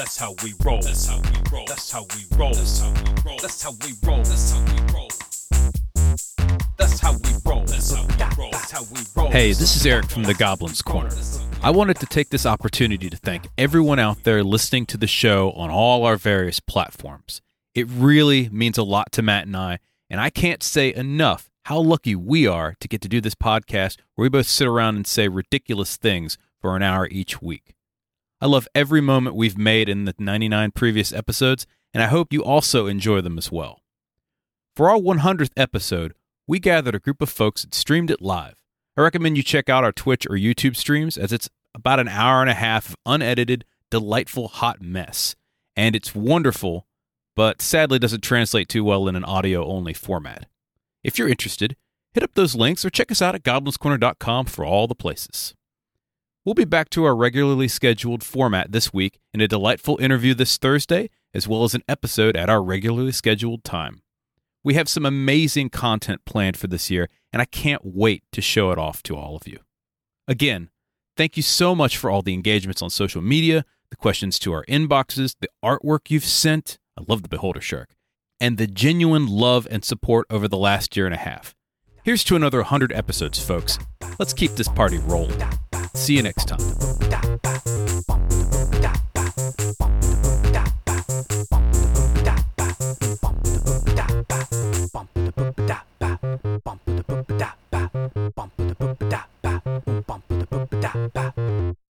That's how we roll. That's how we roll. That's how we roll. That's how we roll. That's how we roll. That's how we roll. That's how we roll. That's how we roll. That's how we roll. Hey, this is Eric from the Goblin's Corner. I wanted to take this opportunity to thank everyone out there listening to the show on all our various platforms. It really means a lot to Matt and I, and I can't say enough how lucky we are to get to do this podcast where we both sit around and say ridiculous things for an hour each week. I love every moment we've made in the 99 previous episodes, and I hope you also enjoy them as well. For our 100th episode, we gathered a group of folks that streamed it live. I recommend you check out our Twitch or YouTube streams as it's about an hour and a half of unedited, delightful hot mess. And it's wonderful, but sadly doesn't translate too well in an audio only format. If you're interested, hit up those links or check us out at goblinscorner.com for all the places. We'll be back to our regularly scheduled format this week in a delightful interview this Thursday, as well as an episode at our regularly scheduled time. We have some amazing content planned for this year, and I can't wait to show it off to all of you. Again, thank you so much for all the engagements on social media, the questions to our inboxes, the artwork you've sent. I love the Beholder Shark, and the genuine love and support over the last year and a half. Here's to another 100 episodes, folks. Let's keep this party rolling. See you next time.